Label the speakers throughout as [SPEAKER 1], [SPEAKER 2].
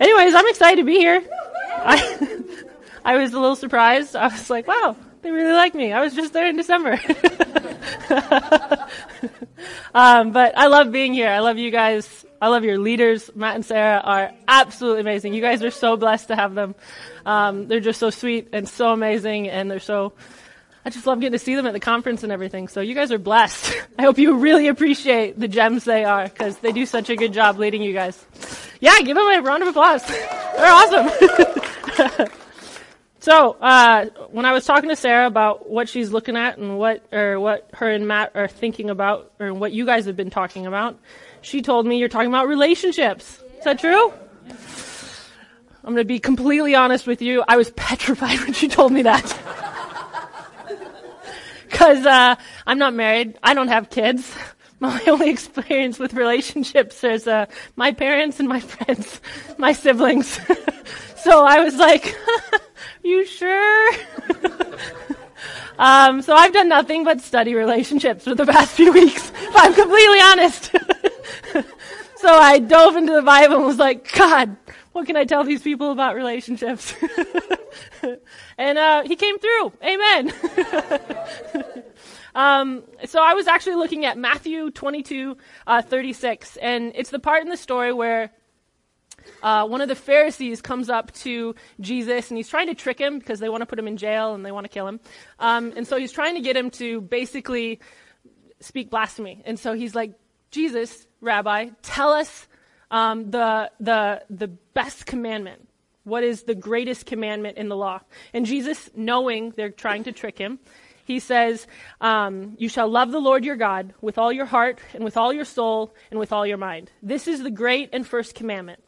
[SPEAKER 1] anyways, I'm excited to be here. I, I was a little surprised. I was like, wow, they really like me. I was just there in December. um, but I love being here. I love you guys. I love your leaders. Matt and Sarah are absolutely amazing. You guys are so blessed to have them. Um, they're just so sweet and so amazing, and they're so. I just love getting to see them at the conference and everything. So you guys are blessed. I hope you really appreciate the gems they are because they do such a good job leading you guys. Yeah, give them a round of applause. They're awesome. So, uh, when I was talking to Sarah about what she's looking at and what, or what her and Matt are thinking about, or what you guys have been talking about, she told me you're talking about relationships. Is that true? I'm gonna be completely honest with you. I was petrified when she told me that. Cause, uh, I'm not married. I don't have kids. My only experience with relationships is, uh, my parents and my friends, my siblings. so I was like, you sure? um, so I've done nothing but study relationships for the past few weeks, if I'm completely honest. so I dove into the Bible and was like, God, what can I tell these people about relationships? and uh, he came through. Amen. um, so I was actually looking at Matthew 22, uh, 36, and it's the part in the story where uh, one of the Pharisees comes up to Jesus and he's trying to trick him because they want to put him in jail and they want to kill him. Um, and so he's trying to get him to basically speak blasphemy. And so he's like, Jesus, Rabbi, tell us um, the the the best commandment. What is the greatest commandment in the law? And Jesus, knowing they're trying to trick him, he says, um, You shall love the Lord your God with all your heart and with all your soul and with all your mind. This is the great and first commandment.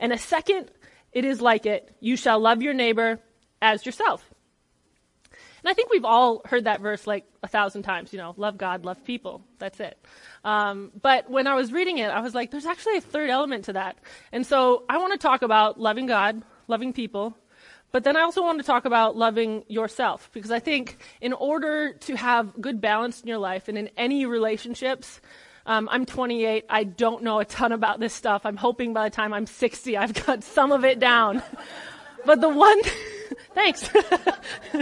[SPEAKER 1] And a second, it is like it. You shall love your neighbor as yourself. And I think we've all heard that verse like a thousand times, you know, love God, love people. That's it. Um, but when I was reading it, I was like, there's actually a third element to that. And so I want to talk about loving God, loving people, but then I also want to talk about loving yourself because I think in order to have good balance in your life and in any relationships, um, I'm 28. I don't know a ton about this stuff. I'm hoping by the time I'm 60, I've got some of it down. but the one, thanks.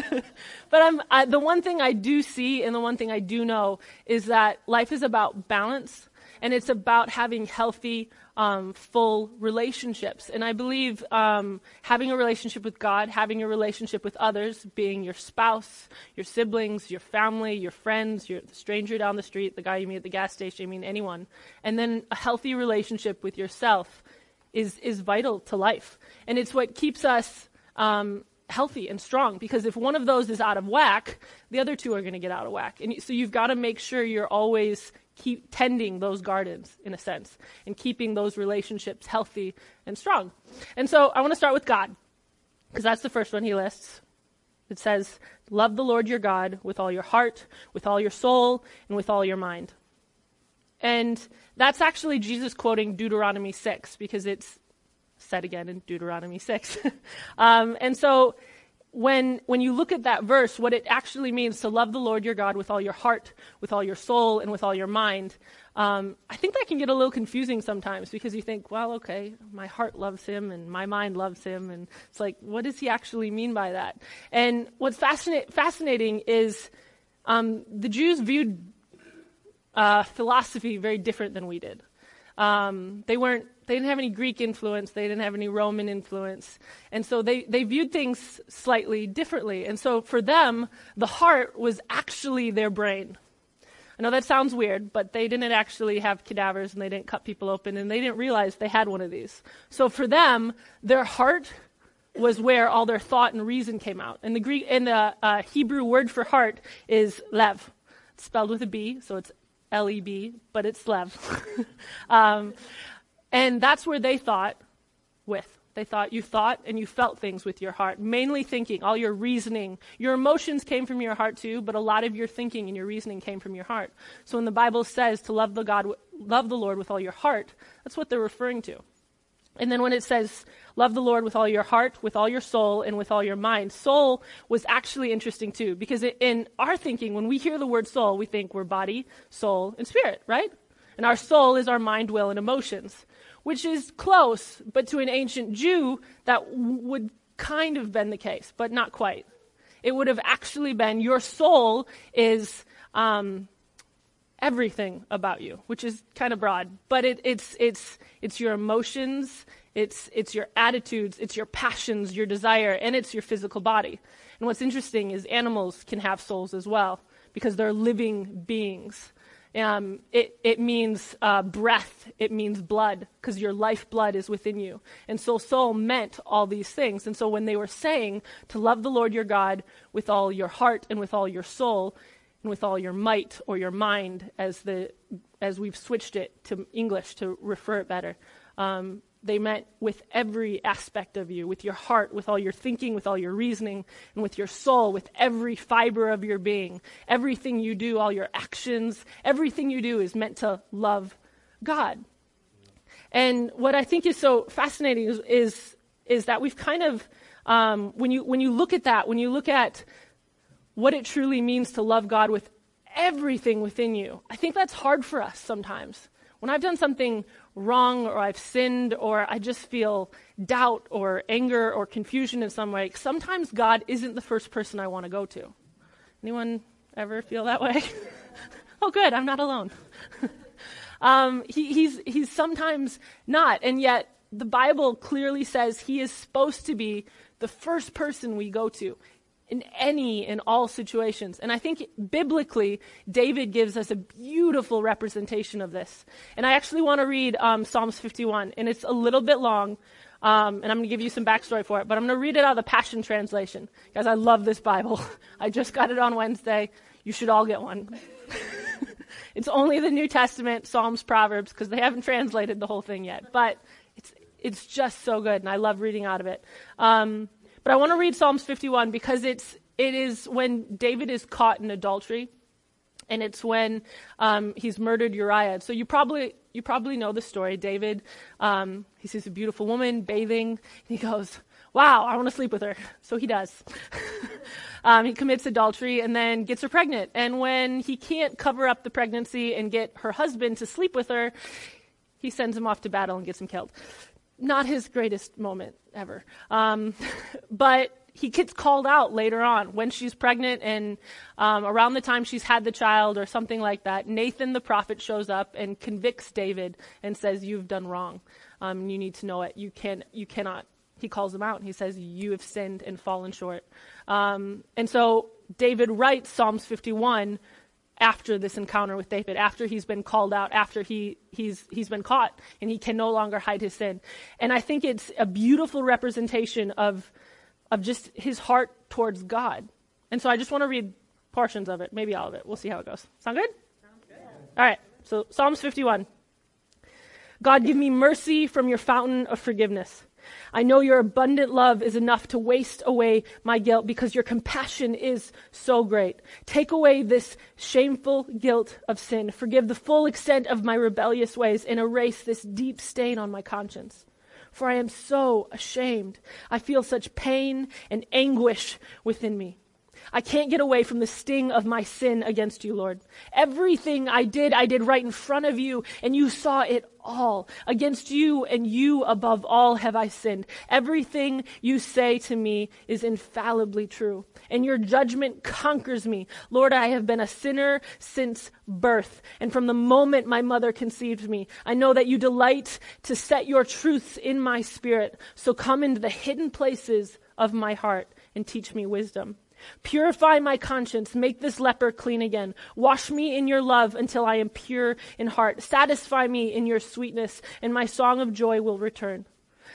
[SPEAKER 1] but I, the one thing I do see and the one thing I do know is that life is about balance and it's about having healthy, um, full relationships. And I believe um, having a relationship with God, having a relationship with others, being your spouse, your siblings, your family, your friends, your the stranger down the street, the guy you meet at the gas station, I mean anyone, and then a healthy relationship with yourself is is vital to life, and it's what keeps us. Um, healthy and strong because if one of those is out of whack, the other two are going to get out of whack. And so you've got to make sure you're always keep tending those gardens in a sense and keeping those relationships healthy and strong. And so I want to start with God because that's the first one he lists. It says, Love the Lord your God with all your heart, with all your soul, and with all your mind. And that's actually Jesus quoting Deuteronomy 6 because it's said again in Deuteronomy 6. um, and so when, when you look at that verse, what it actually means to love the Lord your God with all your heart, with all your soul, and with all your mind, um, I think that can get a little confusing sometimes because you think, well, okay, my heart loves him and my mind loves him. And it's like, what does he actually mean by that? And what's fascina- fascinating is um, the Jews viewed uh, philosophy very different than we did. Um, they weren't they didn't have any Greek influence, they didn't have any Roman influence. And so they, they viewed things slightly differently. And so for them, the heart was actually their brain. I know that sounds weird, but they didn't actually have cadavers and they didn't cut people open and they didn't realize they had one of these. So for them, their heart was where all their thought and reason came out. And the Greek and the uh, Hebrew word for heart is lev. Spelled with a B, so it's L E B, but it's lev. um, and that's where they thought with. They thought you thought and you felt things with your heart, mainly thinking, all your reasoning. Your emotions came from your heart too, but a lot of your thinking and your reasoning came from your heart. So when the Bible says to love the God, love the Lord with all your heart, that's what they're referring to. And then when it says love the Lord with all your heart, with all your soul, and with all your mind, soul was actually interesting too, because in our thinking, when we hear the word soul, we think we're body, soul, and spirit, right? And our soul is our mind, will, and emotions. Which is close, but to an ancient Jew, that would kind of been the case, but not quite. It would have actually been your soul is um, everything about you, which is kind of broad, but it, it's it's it's your emotions, it's it's your attitudes, it's your passions, your desire, and it's your physical body. And what's interesting is animals can have souls as well because they're living beings. Um, it, it means uh, breath, it means blood, because your lifeblood is within you. And so soul meant all these things. And so when they were saying to love the Lord your God with all your heart and with all your soul and with all your might or your mind, as, the, as we've switched it to English to refer it better, um, they meant with every aspect of you, with your heart, with all your thinking, with all your reasoning, and with your soul, with every fiber of your being. Everything you do, all your actions, everything you do is meant to love God. And what I think is so fascinating is, is, is that we've kind of, um, when, you, when you look at that, when you look at what it truly means to love God with everything within you, I think that's hard for us sometimes. When I've done something wrong or I've sinned or I just feel doubt or anger or confusion in some way, sometimes God isn't the first person I want to go to. Anyone ever feel that way? oh, good, I'm not alone. um, he, he's, he's sometimes not, and yet the Bible clearly says he is supposed to be the first person we go to in any and all situations. And I think biblically, David gives us a beautiful representation of this. And I actually want to read um, Psalms 51, and it's a little bit long. Um, and I'm going to give you some backstory for it, but I'm going to read it out of the Passion Translation. Guys, I love this Bible. I just got it on Wednesday. You should all get one. it's only the New Testament, Psalms, Proverbs, because they haven't translated the whole thing yet. But it's, it's just so good, and I love reading out of it. Um, but I want to read Psalms 51 because it's, it is when David is caught in adultery. And it's when um, he's murdered Uriah. So you probably you probably know the story. David, um, he sees a beautiful woman bathing, and he goes, "Wow, I want to sleep with her." So he does. um, he commits adultery and then gets her pregnant. And when he can't cover up the pregnancy and get her husband to sleep with her, he sends him off to battle and gets him killed not his greatest moment ever. Um, but he gets called out later on when she's pregnant and um, around the time she's had the child or something like that. Nathan the prophet shows up and convicts David and says, "You've done wrong. Um, you need to know it. You can you cannot." He calls him out and he says, "You have sinned and fallen short." Um, and so David writes Psalms 51 after this encounter with David, after he's been called out, after he, he's, he's been caught and he can no longer hide his sin. And I think it's a beautiful representation of, of just his heart towards God. And so I just want to read portions of it, maybe all of it. We'll see how it goes. Sound good? Sounds good. All right. So Psalms 51. God, give me mercy from your fountain of forgiveness I know your abundant love is enough to waste away my guilt because your compassion is so great. Take away this shameful guilt of sin. Forgive the full extent of my rebellious ways and erase this deep stain on my conscience. For I am so ashamed. I feel such pain and anguish within me. I can't get away from the sting of my sin against you, Lord. Everything I did, I did right in front of you, and you saw it all. Against you and you above all have I sinned. Everything you say to me is infallibly true, and your judgment conquers me. Lord, I have been a sinner since birth, and from the moment my mother conceived me, I know that you delight to set your truths in my spirit. So come into the hidden places of my heart and teach me wisdom. Purify my conscience. Make this leper clean again. Wash me in your love until I am pure in heart. Satisfy me in your sweetness, and my song of joy will return.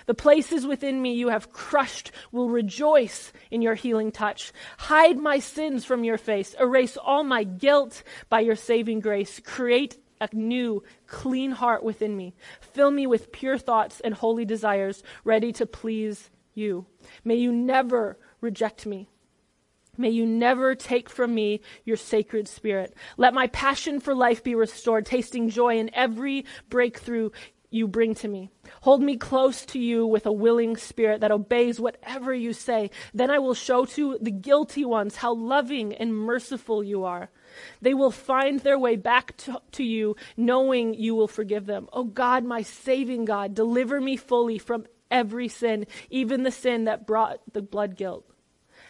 [SPEAKER 1] The places within me you have crushed will rejoice in your healing touch. Hide my sins from your face. Erase all my guilt by your saving grace. Create a new, clean heart within me. Fill me with pure thoughts and holy desires, ready to please you. May you never reject me. May you never take from me your sacred spirit. Let my passion for life be restored, tasting joy in every breakthrough you bring to me. Hold me close to you with a willing spirit that obeys whatever you say. Then I will show to the guilty ones how loving and merciful you are. They will find their way back to, to, you, knowing you will forgive them. Oh God, my saving God, deliver me fully from every sin, even the sin that brought the blood guilt.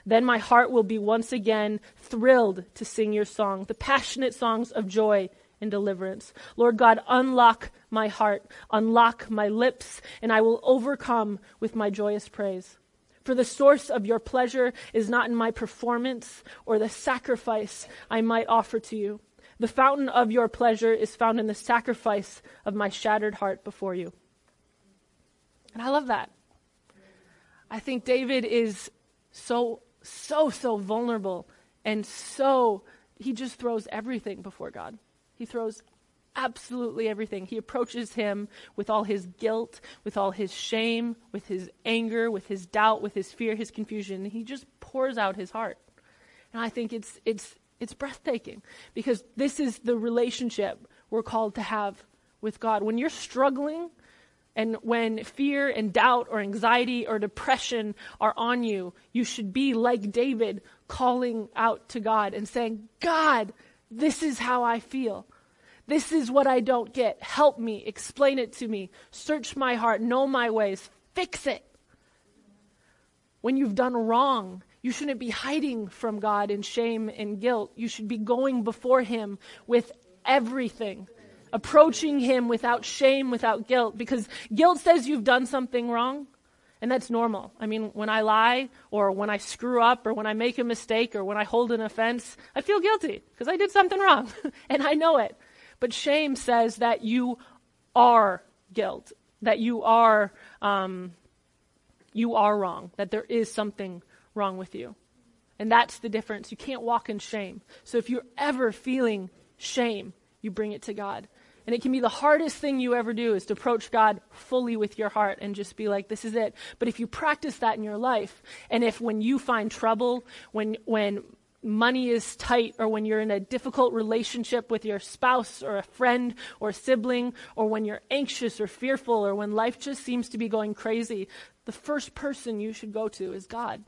[SPEAKER 1] Then my heart will be once again thrilled to sing your song, the passionate songs of joy and deliverance. Lord God, unlock my heart, unlock my lips, and I will overcome with my joyous praise. For the source of your pleasure is not in my performance or the sacrifice I might offer to you. The fountain of your pleasure is found in the sacrifice of my shattered heart before you. And I love that. I think David is so, so, so vulnerable and so, he just throws everything before God. He throws absolutely everything. He approaches him with all his guilt, with all his shame, with his anger, with his doubt, with his fear, his confusion. He just pours out his heart. And I think it's it's it's breathtaking because this is the relationship we're called to have with God. When you're struggling and when fear and doubt or anxiety or depression are on you, you should be like David calling out to God and saying, God, this is how I feel. This is what I don't get. Help me. Explain it to me. Search my heart. Know my ways. Fix it. When you've done wrong, you shouldn't be hiding from God in shame and guilt. You should be going before Him with everything, approaching Him without shame, without guilt, because guilt says you've done something wrong. And that's normal. I mean, when I lie, or when I screw up, or when I make a mistake, or when I hold an offense, I feel guilty because I did something wrong. and I know it. But shame says that you are guilt, that you are, um, you are wrong, that there is something wrong with you. And that's the difference. You can't walk in shame. So if you're ever feeling shame, you bring it to God. And it can be the hardest thing you ever do is to approach God fully with your heart and just be like, this is it. But if you practice that in your life, and if when you find trouble, when, when money is tight, or when you're in a difficult relationship with your spouse or a friend or sibling, or when you're anxious or fearful, or when life just seems to be going crazy, the first person you should go to is God.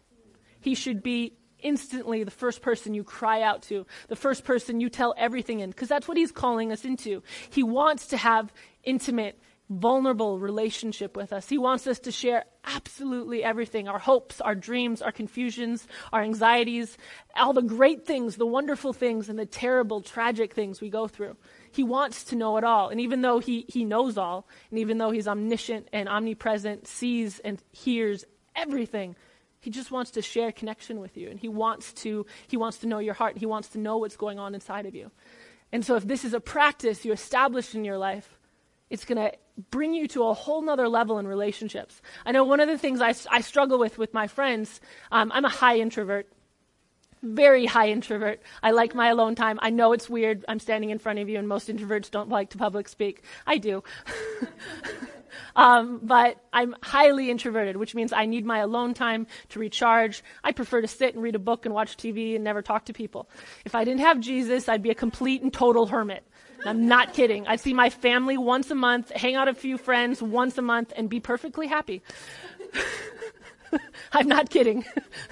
[SPEAKER 1] He should be instantly the first person you cry out to, the first person you tell everything in, because that's what he's calling us into. He wants to have intimate, vulnerable relationship with us. He wants us to share absolutely everything, our hopes, our dreams, our confusions, our anxieties, all the great things, the wonderful things, and the terrible, tragic things we go through. He wants to know it all. And even though he, he knows all, and even though he's omniscient and omnipresent, sees and hears everything, he just wants to share connection with you and he wants to he wants to know your heart. and He wants to know what's going on inside of you. And so if this is a practice you establish in your life, it's going to bring you to a whole nother level in relationships. I know one of the things I, I struggle with with my friends, um, I'm a high introvert, very high introvert. I like my alone time. I know it's weird. I'm standing in front of you, and most introverts don't like to public speak. I do. Um, but I'm highly introverted, which means I need my alone time to recharge. I prefer to sit and read a book and watch TV and never talk to people. If I didn't have Jesus, I'd be a complete and total hermit. I'm not kidding. I'd see my family once a month, hang out a few friends once a month, and be perfectly happy. I'm not kidding.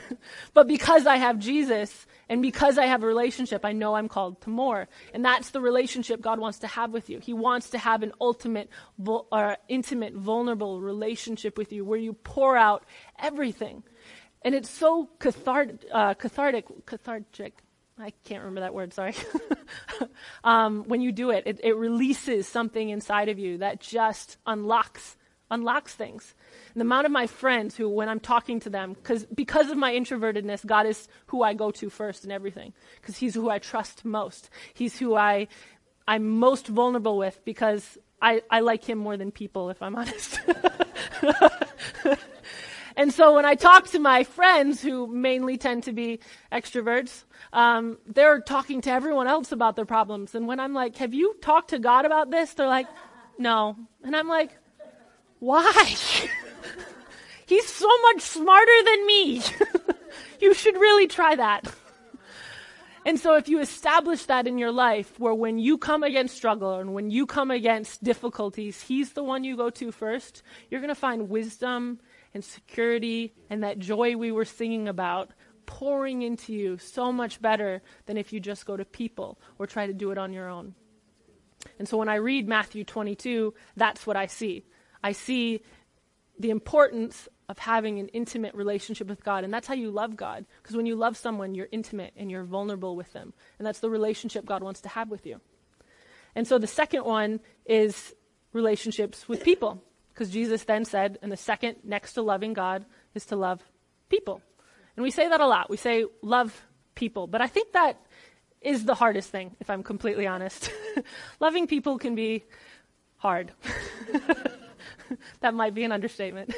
[SPEAKER 1] but because I have Jesus, and because I have a relationship, I know I'm called to more. And that's the relationship God wants to have with you. He wants to have an ultimate, or intimate, vulnerable relationship with you where you pour out everything. And it's so uh, cathartic, cathartic. I can't remember that word, sorry. um, when you do it, it, it releases something inside of you that just unlocks unlocks things. And the amount of my friends who, when I'm talking to them, because because of my introvertedness, God is who I go to first in everything, because He's who I trust most. He's who I I'm most vulnerable with because I, I like Him more than people, if I'm honest. and so when I talk to my friends, who mainly tend to be extroverts, um, they're talking to everyone else about their problems. And when I'm like, "Have you talked to God about this?" They're like, "No," and I'm like why? He's so much smarter than me. you should really try that. And so if you establish that in your life, where when you come against struggle and when you come against difficulties, He's the one you go to first, you're going to find wisdom and security and that joy we were singing about pouring into you so much better than if you just go to people or try to do it on your own. And so when I read Matthew 22, that's what I see. I see the importance of having an intimate relationship with God. And that's how you love God. Because when you love someone, you're intimate and you're vulnerable with them. And that's the relationship God wants to have with you. And so the second one is relationships with people. Because Jesus then said, and the second next to loving God is to love people. And we say that a lot. We say love people. But I think that is the hardest thing, if I'm completely honest. Loving people can be hard. that might be an understatement.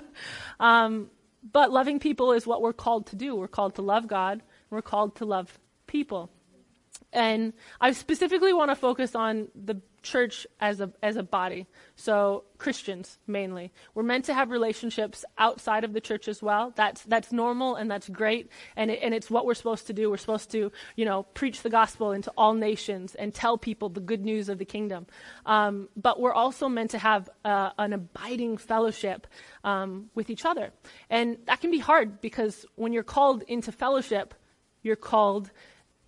[SPEAKER 1] um, but loving people is what we're called to do. We're called to love God, we're called to love people. And I specifically want to focus on the church as a as a body. So Christians mainly. We're meant to have relationships outside of the church as well. That's that's normal and that's great and it, and it's what we're supposed to do. We're supposed to, you know, preach the gospel into all nations and tell people the good news of the kingdom. Um, but we're also meant to have uh, an abiding fellowship um, with each other. And that can be hard because when you're called into fellowship, you're called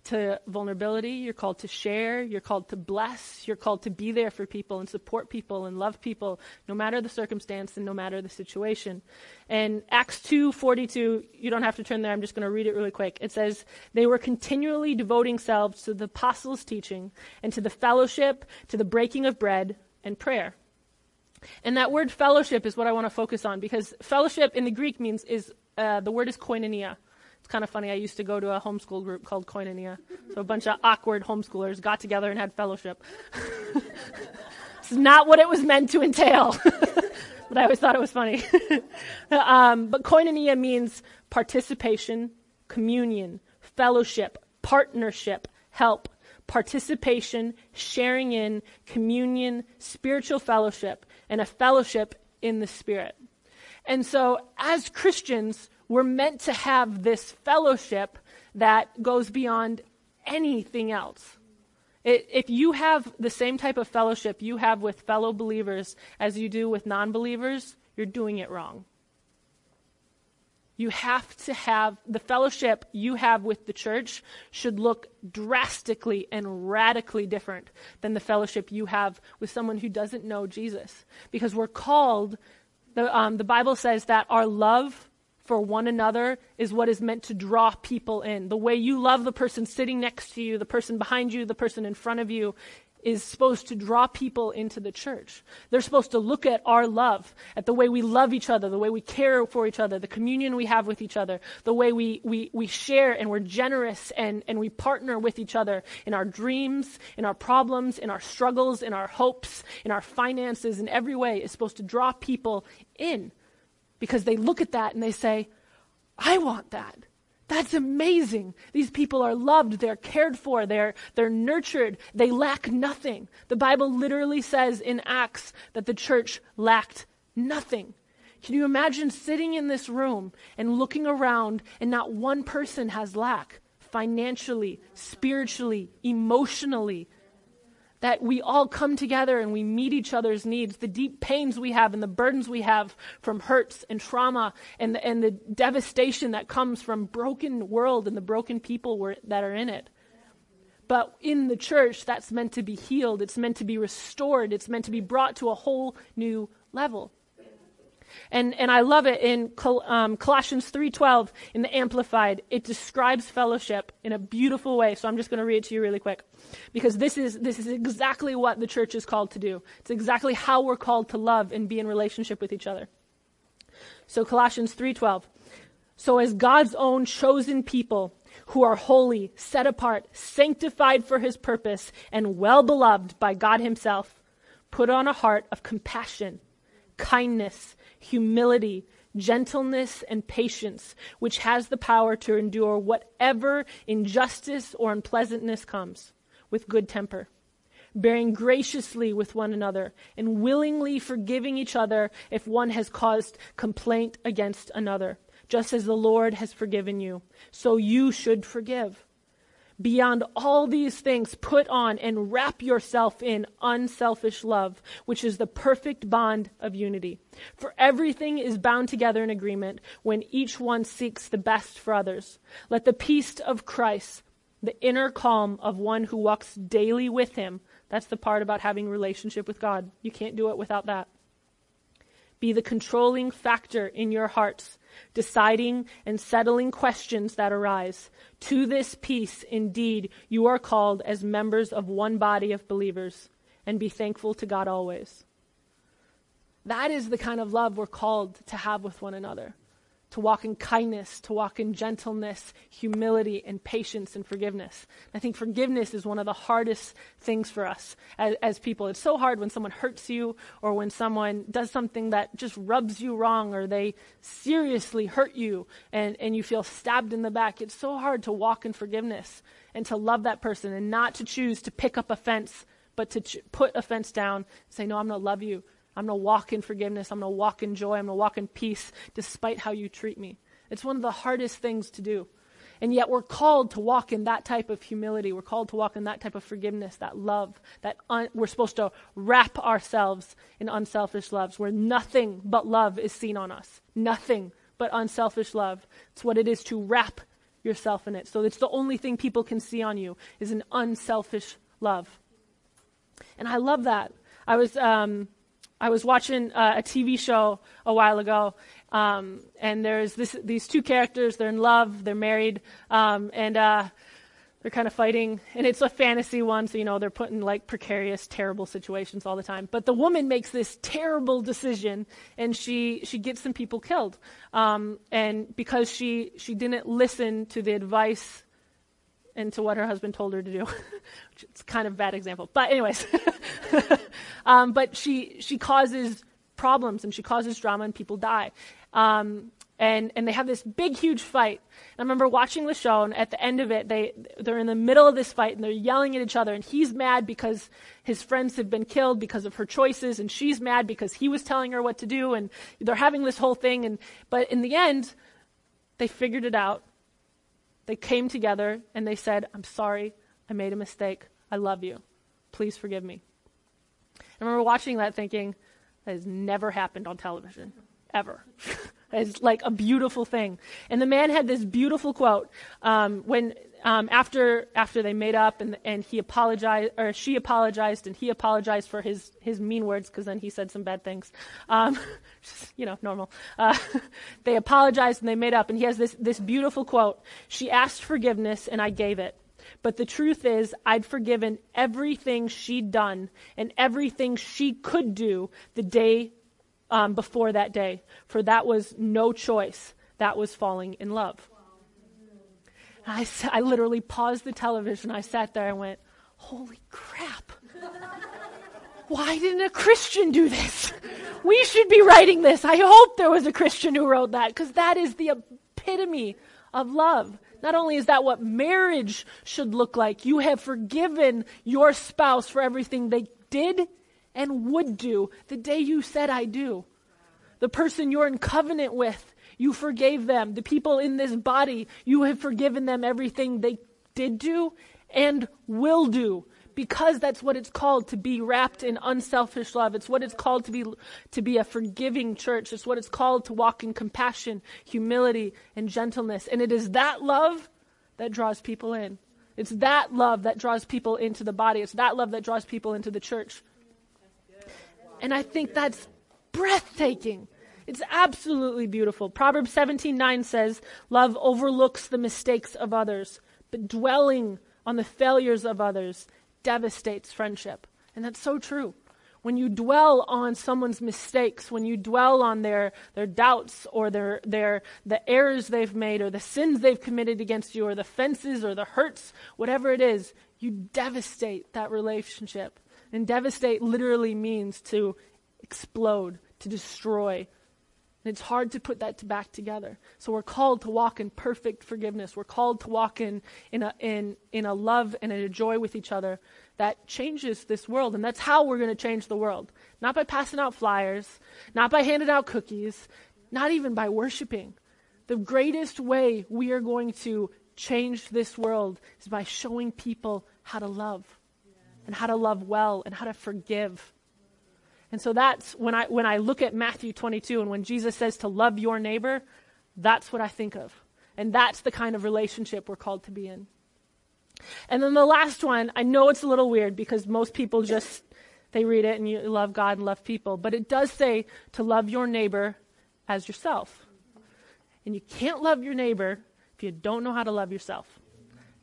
[SPEAKER 1] to vulnerability. You're called to share. You're called to bless. You're called to be there for people and support people and love people, no matter the circumstance and no matter the situation. And Acts 2:42, you don't have to turn there. I'm just going to read it really quick. It says, "They were continually devoting themselves to the apostles' teaching and to the fellowship, to the breaking of bread and prayer." And that word fellowship is what I want to focus on because fellowship in the Greek means is uh, the word is koinonia. It's kind of funny. I used to go to a homeschool group called Koinonia. So a bunch of awkward homeschoolers got together and had fellowship. it's not what it was meant to entail. but I always thought it was funny. um, but koinonia means participation, communion, fellowship, partnership, help, participation, sharing in, communion, spiritual fellowship, and a fellowship in the Spirit. And so, as Christians, we're meant to have this fellowship that goes beyond anything else. It, if you have the same type of fellowship you have with fellow believers as you do with non believers, you're doing it wrong. You have to have the fellowship you have with the church should look drastically and radically different than the fellowship you have with someone who doesn't know Jesus. Because we're called, the, um, the Bible says that our love for one another is what is meant to draw people in. The way you love the person sitting next to you, the person behind you, the person in front of you, is supposed to draw people into the church. They're supposed to look at our love, at the way we love each other, the way we care for each other, the communion we have with each other, the way we, we, we share and we're generous and, and we partner with each other in our dreams, in our problems, in our struggles, in our hopes, in our finances, in every way is supposed to draw people in because they look at that and they say, I want that. That's amazing. These people are loved, they're cared for, they're, they're nurtured, they lack nothing. The Bible literally says in Acts that the church lacked nothing. Can you imagine sitting in this room and looking around and not one person has lack financially, spiritually, emotionally, that we all come together and we meet each other's needs, the deep pains we have and the burdens we have from hurts and trauma and the, and the devastation that comes from broken world and the broken people that are in it. But in the church, that's meant to be healed. It's meant to be restored. It's meant to be brought to a whole new level. And, and I love it in Col- um, Colossians 3.12 in the Amplified. It describes fellowship in a beautiful way. So I'm just going to read it to you really quick. Because this is, this is exactly what the church is called to do. It's exactly how we're called to love and be in relationship with each other. So Colossians 3.12. So as God's own chosen people who are holy, set apart, sanctified for his purpose, and well beloved by God himself, put on a heart of compassion, kindness, humility, gentleness, and patience, which has the power to endure whatever injustice or unpleasantness comes with good temper, bearing graciously with one another, and willingly forgiving each other if one has caused complaint against another. Just as the Lord has forgiven you, so you should forgive. Beyond all these things, put on and wrap yourself in unselfish love, which is the perfect bond of unity. For everything is bound together in agreement when each one seeks the best for others. Let the peace of Christ, the inner calm of one who walks daily with him, that's the part about having relationship with God. You can't do it without that. Be the controlling factor in your hearts, deciding and settling questions that arise. To this peace, indeed, you are called as members of one body of believers, and be thankful to God always. That is the kind of love we're called to have with one another to walk in kindness, to walk in gentleness, humility, and patience and forgiveness. I think forgiveness is one of the hardest things for us as, as, people. It's so hard when someone hurts you or when someone does something that just rubs you wrong or they seriously hurt you and, and you feel stabbed in the back. It's so hard to walk in forgiveness and to love that person and not to choose to pick up offense, but to ch- put offense down, say, No, I'm going to love you I'm going to walk in forgiveness. I'm going to walk in joy. I'm going to walk in peace despite how you treat me. It's one of the hardest things to do. And yet we're called to walk in that type of humility. We're called to walk in that type of forgiveness, that love, that un- we're supposed to wrap ourselves in unselfish loves where nothing but love is seen on us. Nothing but unselfish love. It's what it is to wrap yourself in it. So it's the only thing people can see on you is an unselfish love. And I love that. I was, um, I was watching uh, a TV show a while ago, um, and there's this, these two characters. They're in love. They're married, um, and uh, they're kind of fighting. And it's a fantasy one, so you know they're put in like precarious, terrible situations all the time. But the woman makes this terrible decision, and she she gets some people killed. Um, and because she she didn't listen to the advice and to what her husband told her to do. it's kind of a bad example. But anyways, um, but she, she causes problems and she causes drama and people die. Um, and, and they have this big, huge fight. And I remember watching the show, and at the end of it, they, they're in the middle of this fight, and they're yelling at each other, and he's mad because his friends have been killed because of her choices, and she's mad because he was telling her what to do, and they're having this whole thing, and, but in the end, they figured it out, they came together and they said, I'm sorry, I made a mistake. I love you. Please forgive me. I remember watching that thinking, that has never happened on television, ever. it's like a beautiful thing. And the man had this beautiful quote um, when um, after after they made up and and he apologized or she apologized and he apologized for his his mean words because then he said some bad things, um, just, you know, normal. Uh, they apologized and they made up and he has this this beautiful quote. She asked forgiveness and I gave it. But the truth is, I'd forgiven everything she'd done and everything she could do the day um, before that day, for that was no choice. That was falling in love. I, I literally paused the television. I sat there and went, Holy crap. Why didn't a Christian do this? We should be writing this. I hope there was a Christian who wrote that because that is the epitome of love. Not only is that what marriage should look like, you have forgiven your spouse for everything they did and would do the day you said, I do. The person you're in covenant with you forgave them. The people in this body, you have forgiven them everything they did do and will do. Because that's what it's called to be wrapped in unselfish love. It's what it's called to be, to be a forgiving church. It's what it's called to walk in compassion, humility, and gentleness. And it is that love that draws people in. It's that love that draws people into the body. It's that love that draws people into the church. And I think that's breathtaking. It's absolutely beautiful. Proverbs 17:9 says, "Love overlooks the mistakes of others, but dwelling on the failures of others devastates friendship." And that's so true. When you dwell on someone's mistakes, when you dwell on their, their doubts or their, their, the errors they've made or the sins they've committed against you or the fences or the hurts, whatever it is, you devastate that relationship. And devastate literally means to explode, to destroy, and it's hard to put that back together. So we're called to walk in perfect forgiveness. We're called to walk in, in, a, in, in a love and a joy with each other that changes this world. And that's how we're going to change the world. Not by passing out flyers, not by handing out cookies, not even by worshiping. The greatest way we are going to change this world is by showing people how to love and how to love well and how to forgive. And so that's when I when I look at Matthew 22 and when Jesus says to love your neighbor, that's what I think of. And that's the kind of relationship we're called to be in. And then the last one, I know it's a little weird because most people just they read it and you love God and love people, but it does say to love your neighbor as yourself. And you can't love your neighbor if you don't know how to love yourself.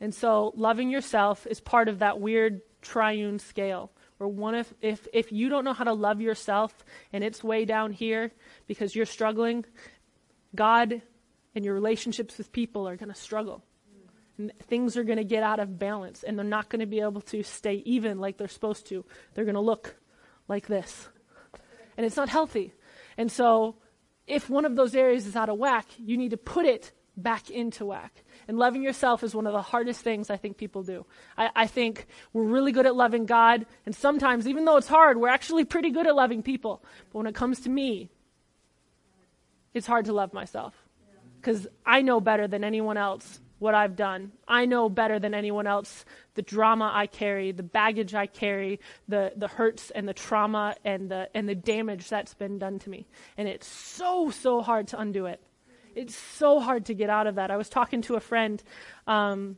[SPEAKER 1] And so loving yourself is part of that weird triune scale. Where one if, if if you don't know how to love yourself and it's way down here because you're struggling, God and your relationships with people are going to struggle. And things are going to get out of balance and they're not going to be able to stay even like they're supposed to. They're going to look like this. And it's not healthy. And so if one of those areas is out of whack, you need to put it back into whack. And loving yourself is one of the hardest things I think people do. I, I, think we're really good at loving God, and sometimes, even though it's hard, we're actually pretty good at loving people. But when it comes to me, it's hard to love myself. Because I know better than anyone else what I've done. I know better than anyone else the drama I carry, the baggage I carry, the, the hurts and the trauma and the, and the damage that's been done to me. And it's so, so hard to undo it. It's so hard to get out of that. I was talking to a friend um,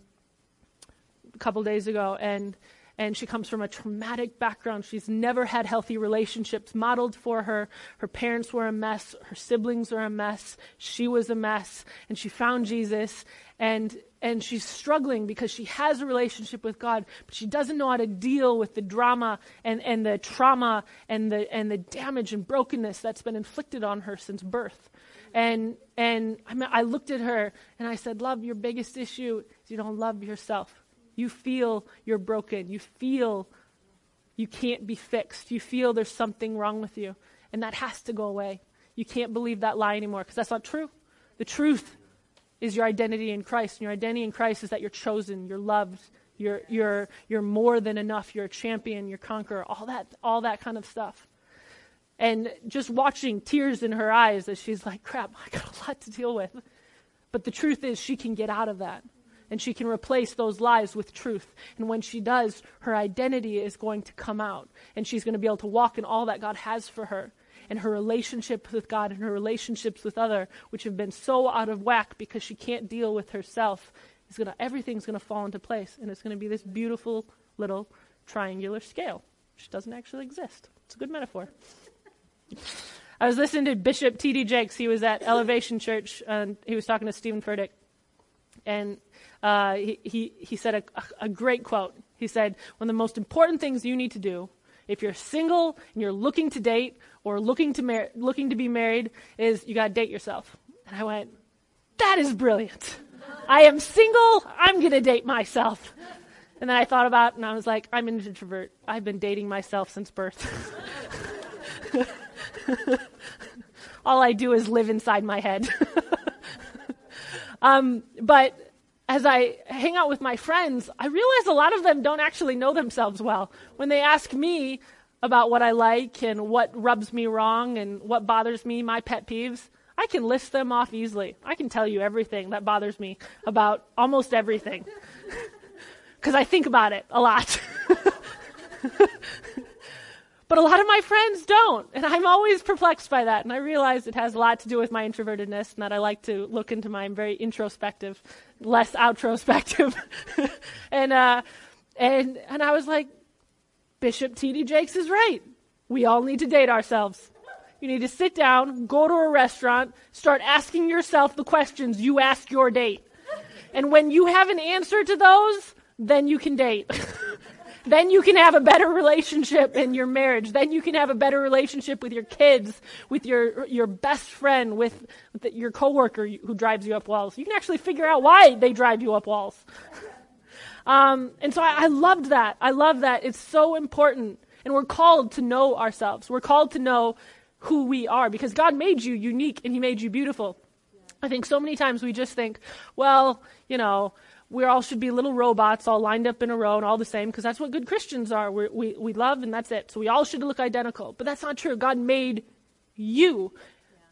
[SPEAKER 1] a couple days ago, and and she comes from a traumatic background. She's never had healthy relationships modeled for her. Her parents were a mess. Her siblings were a mess. She was a mess. And she found Jesus and and she's struggling because she has a relationship with God, but she doesn't know how to deal with the drama and, and the trauma and the and the damage and brokenness that's been inflicted on her since birth. And and I, mean, I looked at her and I said, "Love, your biggest issue is you don't love yourself. You feel you're broken. You feel you can't be fixed. You feel there's something wrong with you, and that has to go away. You can't believe that lie anymore because that's not true. The truth is your identity in Christ. And your identity in Christ is that you're chosen, you're loved, you're, you're, you're more than enough, you're a champion, you're conqueror, all that, all that kind of stuff. And just watching tears in her eyes as she's like, crap, I got a lot to deal with. But the truth is, she can get out of that. And she can replace those lies with truth. And when she does, her identity is going to come out. And she's going to be able to walk in all that God has for her and her relationship with God and her relationships with other, which have been so out of whack because she can't deal with herself, is gonna everything's gonna fall into place, and it's gonna be this beautiful little triangular scale, which doesn't actually exist. It's a good metaphor. I was listening to Bishop T.D. Jakes. He was at Elevation Church, and he was talking to Steven Furtick. And uh, he, he, he said a, a great quote. He said, One of the most important things you need to do if you're single and you're looking to date or looking to mar- looking to be married, is you got to date yourself. And I went, that is brilliant. I am single. I'm going to date myself. And then I thought about it and I was like, I'm an introvert. I've been dating myself since birth. All I do is live inside my head. um, but as I hang out with my friends, I realize a lot of them don't actually know themselves well. When they ask me about what I like and what rubs me wrong and what bothers me, my pet peeves, I can list them off easily. I can tell you everything that bothers me about almost everything. Because I think about it a lot. But a lot of my friends don't. And I'm always perplexed by that. And I realize it has a lot to do with my introvertedness and that I like to look into my, very introspective, less outrospective. and, uh, and, and I was like, Bishop T.D. Jakes is right. We all need to date ourselves. You need to sit down, go to a restaurant, start asking yourself the questions you ask your date. And when you have an answer to those, then you can date. Then you can have a better relationship in your marriage. Then you can have a better relationship with your kids, with your, your best friend, with, with your coworker who drives you up walls. You can actually figure out why they drive you up walls. Um, and so I, I loved that. I love that. It's so important. And we're called to know ourselves. We're called to know who we are because God made you unique and He made you beautiful. I think so many times we just think, well, you know, we all should be little robots all lined up in a row and all the same because that's what good Christians are. We're, we we love and that's it. So we all should look identical. But that's not true. God made you.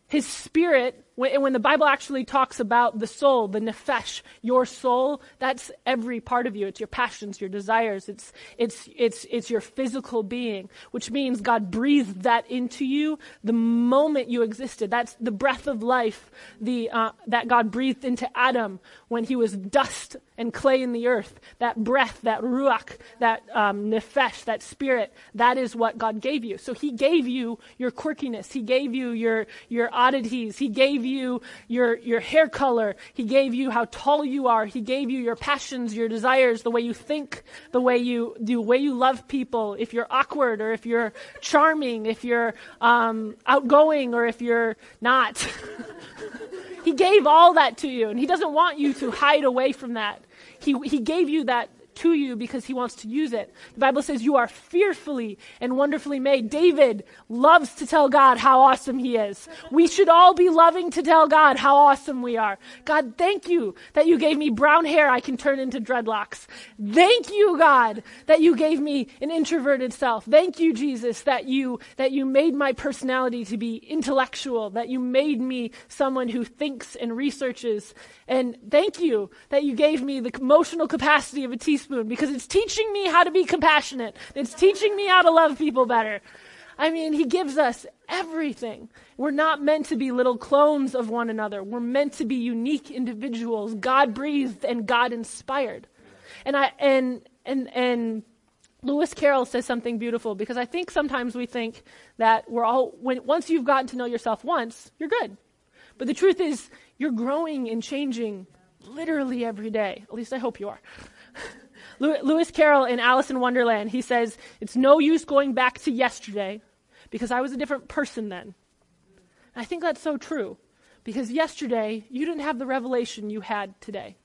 [SPEAKER 1] His spirit when, when the Bible actually talks about the soul, the nefesh, your soul, that's every part of you. It's your passions, your desires. It's, it's, it's, it's your physical being, which means God breathed that into you the moment you existed. That's the breath of life the, uh, that God breathed into Adam when he was dust and clay in the earth. That breath, that ruach, that um, nefesh, that spirit, that is what God gave you. So he gave you your quirkiness. He gave you your, your oddities. He gave you your, your hair color. He gave you how tall you are. He gave you your passions, your desires, the way you think, the way you, do, the way you love people. If you're awkward or if you're charming, if you're um, outgoing or if you're not. he gave all that to you and he doesn't want you to hide away from that. He, he gave you that to you because he wants to use it. The Bible says you are fearfully and wonderfully made. David loves to tell God how awesome he is. We should all be loving to tell God how awesome we are. God, thank you that you gave me brown hair I can turn into dreadlocks. Thank you, God, that you gave me an introverted self. Thank you, Jesus, that you, that you made my personality to be intellectual, that you made me someone who thinks and researches. And thank you that you gave me the emotional capacity of a teaspoon because it's teaching me how to be compassionate. It's teaching me how to love people better. I mean, he gives us everything. We're not meant to be little clones of one another. We're meant to be unique individuals, God breathed and God inspired. And I and and and Lewis Carroll says something beautiful because I think sometimes we think that we're all when once you've gotten to know yourself once, you're good. But the truth is you're growing and changing literally every day. At least I hope you are. Lewis Carroll in Alice in Wonderland, he says, It's no use going back to yesterday because I was a different person then. And I think that's so true because yesterday you didn't have the revelation you had today.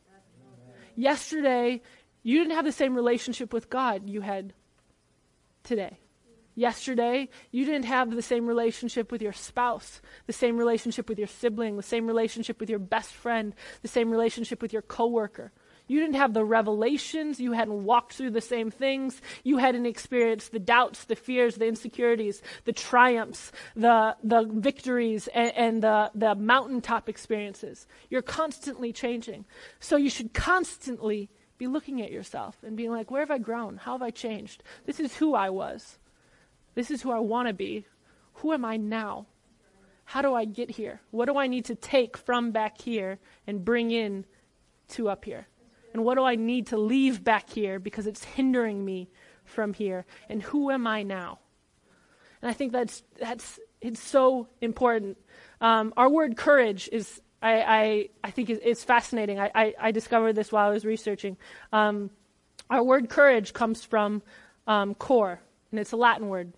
[SPEAKER 1] Yesterday you didn't have the same relationship with God you had today. Yesterday, you didn't have the same relationship with your spouse, the same relationship with your sibling, the same relationship with your best friend, the same relationship with your coworker. You didn't have the revelations. You hadn't walked through the same things. You hadn't experienced the doubts, the fears, the insecurities, the triumphs, the, the victories, and, and the, the mountaintop experiences. You're constantly changing. So you should constantly be looking at yourself and being like, where have I grown? How have I changed? This is who I was. This is who I want to be. Who am I now? How do I get here? What do I need to take from back here and bring in to up here? And what do I need to leave back here because it's hindering me from here? And who am I now? And I think that's, that's it's so important. Um, our word courage is, I, I, I think, is, is fascinating. I, I, I, discovered this while I was researching. Um, our word courage comes from um, cor, and it's a Latin word.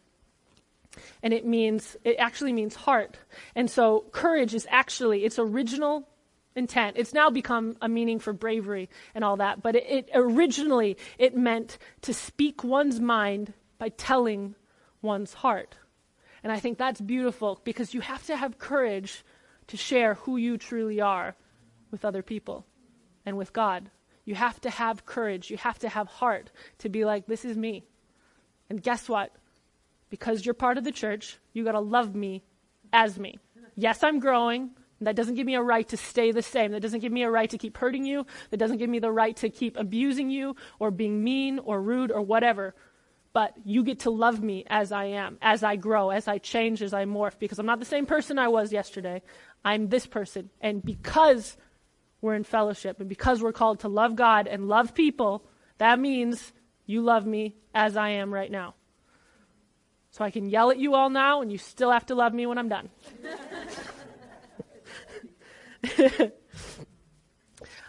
[SPEAKER 1] And it means, it actually means heart. And so courage is actually, its original intent. It's now become a meaning for bravery and all that, but it, it, originally it meant to speak one's mind by telling one's heart. And I think that's beautiful because you have to have courage to share who you truly are with other people and with God. You have to have courage. You have to have heart to be like, this is me. And guess what? Because you're part of the church, you got to love me as me. Yes, I'm growing. That doesn't give me a right to stay the same. That doesn't give me a right to keep hurting you. That doesn't give me the right to keep abusing you or being mean or rude or whatever. But you get to love me as I am, as I grow, as I change, as I morph, because I'm not the same person I was yesterday. I'm this person. And because we're in fellowship and because we're called to love God and love people, that means you love me as I am right now. So I can yell at you all now, and you still have to love me when I'm done.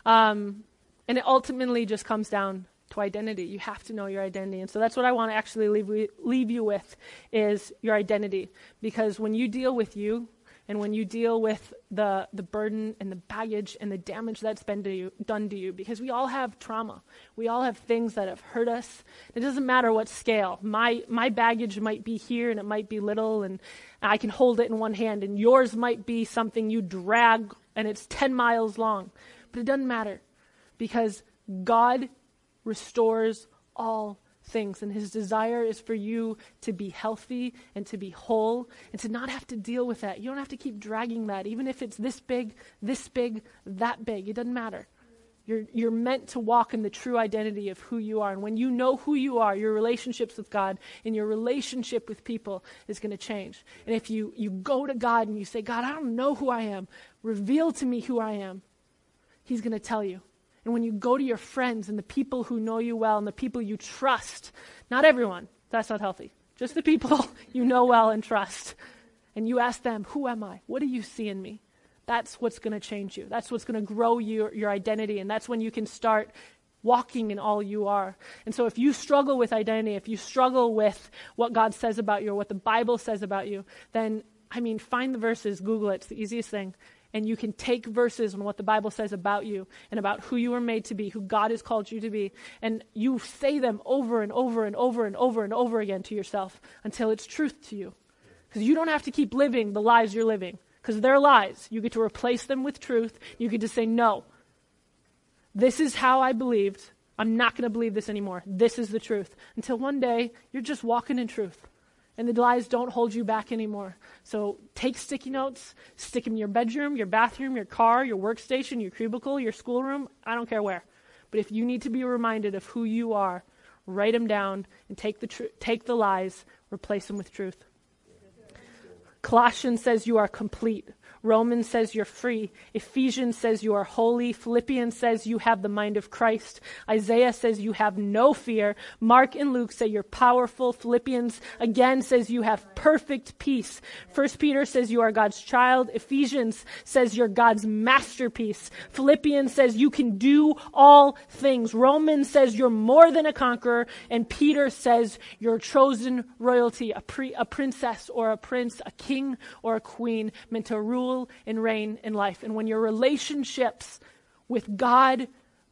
[SPEAKER 1] um, and it ultimately just comes down to identity. You have to know your identity. And so that's what I want to actually leave, leave you with is your identity. Because when you deal with you, and when you deal with the, the burden and the baggage and the damage that's been to you, done to you, because we all have trauma. We all have things that have hurt us. It doesn't matter what scale. My, my baggage might be here and it might be little and I can hold it in one hand, and yours might be something you drag and it's 10 miles long. But it doesn't matter because God restores all things. And his desire is for you to be healthy and to be whole and to not have to deal with that. You don't have to keep dragging that, even if it's this big, this big, that big. It doesn't matter. You're, you're meant to walk in the true identity of who you are. And when you know who you are, your relationships with God and your relationship with people is going to change. And if you, you go to God and you say, God, I don't know who I am, reveal to me who I am, He's going to tell you. And when you go to your friends and the people who know you well and the people you trust, not everyone, that's not healthy, just the people you know well and trust, and you ask them, Who am I? What do you see in me? That's what's going to change you. That's what's going to grow your, your identity. And that's when you can start walking in all you are. And so if you struggle with identity, if you struggle with what God says about you or what the Bible says about you, then, I mean, find the verses, Google it. It's the easiest thing. And you can take verses on what the Bible says about you and about who you were made to be, who God has called you to be. And you say them over and over and over and over and over again to yourself until it's truth to you. Because you don't have to keep living the lies you're living because they're lies. You get to replace them with truth. You get to say, no, this is how I believed. I'm not going to believe this anymore. This is the truth. Until one day, you're just walking in truth. And the lies don't hold you back anymore. So take sticky notes, stick them in your bedroom, your bathroom, your car, your workstation, your cubicle, your schoolroom. I don't care where. But if you need to be reminded of who you are, write them down and take the, tr- take the lies, replace them with truth. Colossians says you are complete. Romans says you're free. Ephesians says you are holy. Philippians says you have the mind of Christ. Isaiah says you have no fear. Mark and Luke say you're powerful. Philippians again says you have perfect peace. First Peter says you are God's child. Ephesians says you're God's masterpiece. Philippians says you can do all things. Romans says you're more than a conqueror. And Peter says you're chosen royalty, a, pre, a princess or a prince, a king or a queen meant to rule rule and reign in life. And when your relationships with God,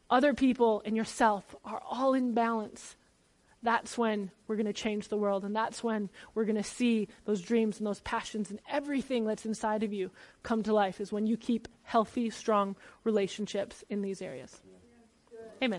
[SPEAKER 1] other people, and yourself are all in balance, that's when we're going to change the world. And that's when we're going to see those dreams and those passions and everything that's inside of you come to life, is when you keep healthy, strong relationships in these areas. Amen.